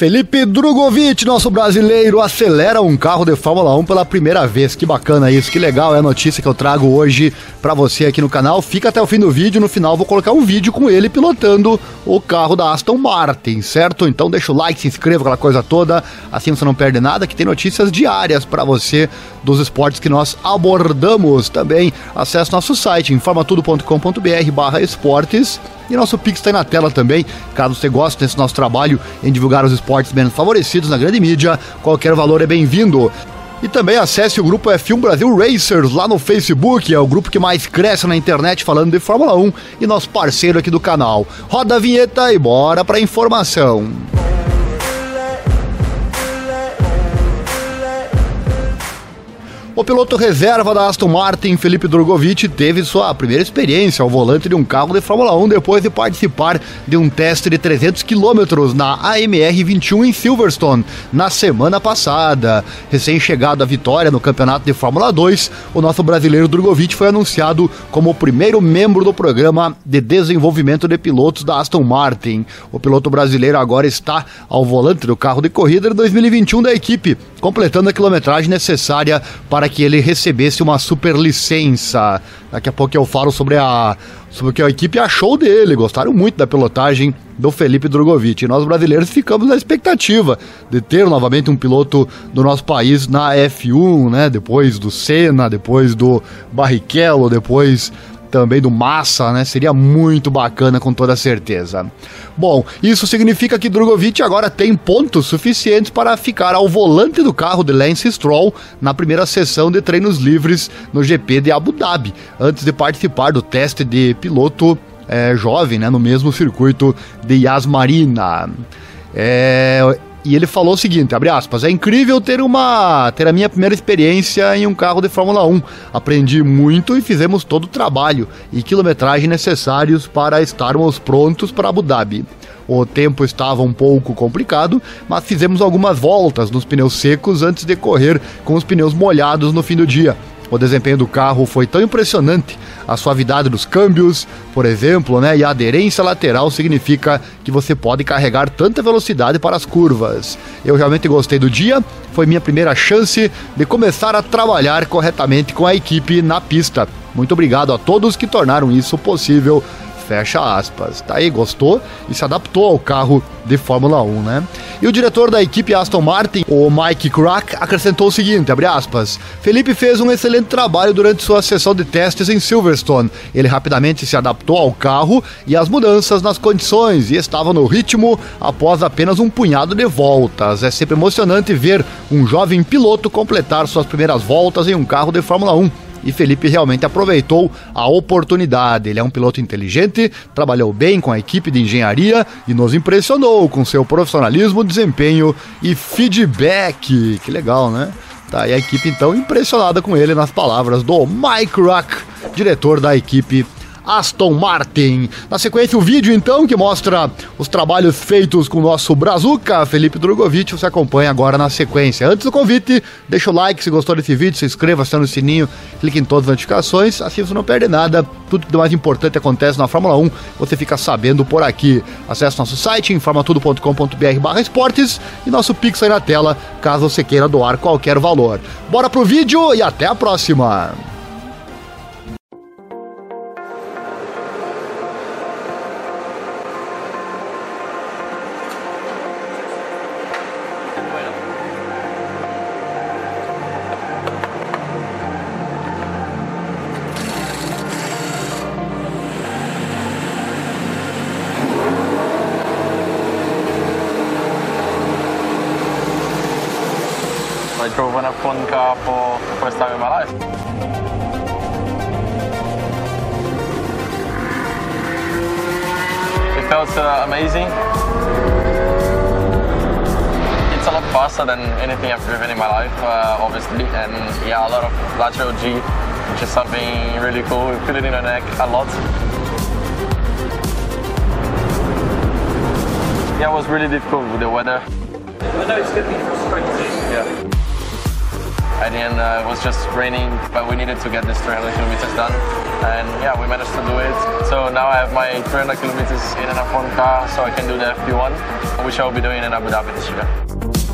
Felipe Drogovic, nosso brasileiro, acelera um carro de Fórmula 1 pela primeira vez. Que bacana isso, que legal é a notícia que eu trago hoje para você aqui no canal. Fica até o fim do vídeo, no final vou colocar um vídeo com ele pilotando o carro da Aston Martin, certo? Então deixa o like, se inscreva, aquela coisa toda, assim você não perde nada, que tem notícias diárias para você dos esportes que nós abordamos. Também acesse nosso site informatudo.com.br barra esportes e nosso Pix está aí na tela também, caso você goste desse nosso trabalho em divulgar os esportes menos favorecidos na grande mídia, qualquer valor é bem-vindo. E também acesse o grupo F1 Brasil Racers lá no Facebook, é o grupo que mais cresce na internet falando de Fórmula 1 e nosso parceiro aqui do canal. Roda a vinheta e bora para informação. O piloto reserva da Aston Martin, Felipe Drogovic, teve sua primeira experiência ao volante de um carro de Fórmula 1 depois de participar de um teste de 300 km na AMR 21 em Silverstone na semana passada. Recém-chegado à vitória no campeonato de Fórmula 2, o nosso brasileiro Drogovic foi anunciado como o primeiro membro do programa de desenvolvimento de pilotos da Aston Martin. O piloto brasileiro agora está ao volante do carro de corrida de 2021 da equipe, completando a quilometragem necessária para que ele recebesse uma super licença. Daqui a pouco eu falo sobre a sobre o que a equipe achou dele. Gostaram muito da pilotagem do Felipe Drogovic. E nós brasileiros ficamos na expectativa de ter novamente um piloto do nosso país na F1, né? Depois do Senna, depois do Barrichello, depois também do Massa, né? Seria muito bacana com toda certeza. Bom, isso significa que Drogovic agora tem pontos suficientes para ficar ao volante do carro de Lance Stroll na primeira sessão de treinos livres no GP de Abu Dhabi, antes de participar do teste de piloto é, jovem, né? No mesmo circuito de Yas Marina. É, e ele falou o seguinte, abre aspas, é incrível ter uma ter a minha primeira experiência em um carro de Fórmula 1. Aprendi muito e fizemos todo o trabalho e quilometragem necessários para estarmos prontos para Abu Dhabi. O tempo estava um pouco complicado, mas fizemos algumas voltas nos pneus secos antes de correr com os pneus molhados no fim do dia. O desempenho do carro foi tão impressionante, a suavidade dos câmbios, por exemplo, né, e a aderência lateral significa que você pode carregar tanta velocidade para as curvas. Eu realmente gostei do dia, foi minha primeira chance de começar a trabalhar corretamente com a equipe na pista. Muito obrigado a todos que tornaram isso possível Fecha aspas. Tá aí, gostou e se adaptou ao carro de Fórmula 1, né? E o diretor da equipe Aston Martin, o Mike Crack, acrescentou o seguinte, abre aspas, Felipe fez um excelente trabalho durante sua sessão de testes em Silverstone. Ele rapidamente se adaptou ao carro e às mudanças nas condições e estava no ritmo após apenas um punhado de voltas. É sempre emocionante ver um jovem piloto completar suas primeiras voltas em um carro de Fórmula 1 e Felipe realmente aproveitou a oportunidade. Ele é um piloto inteligente, trabalhou bem com a equipe de engenharia e nos impressionou com seu profissionalismo, desempenho e feedback. Que legal, né? Tá, e a equipe então impressionada com ele nas palavras do Mike Rock, diretor da equipe Aston Martin. Na sequência, o vídeo então que mostra os trabalhos feitos com o nosso Brazuca, Felipe Drogovic, você acompanha agora na sequência. Antes do convite, deixa o like se gostou desse vídeo, se inscreva, aciona o sininho, clique em todas as notificações, assim você não perde nada. Tudo que mais importante acontece na Fórmula 1, você fica sabendo por aqui. Acesse nosso site, informatudo.com.br barra esportes e nosso Pix aí na tela, caso você queira doar qualquer valor. Bora pro vídeo e até a próxima! I drove an F1 car for the first time in my life. It felt uh, amazing. It's a lot faster than anything I've driven in my life, uh, obviously, and yeah, a lot of lateral G, which is something really cool. We feel it in the neck a lot. Yeah, it was really difficult with the weather. I know it's going to be frustrating. Yeah. At the end uh, it was just raining, but we needed to get this 300 kilometers done, and yeah, we managed to do it. So now I have my 300 kilometers in an F1 car, so I can do the FP1, which I will be doing in Abu Dhabi this year.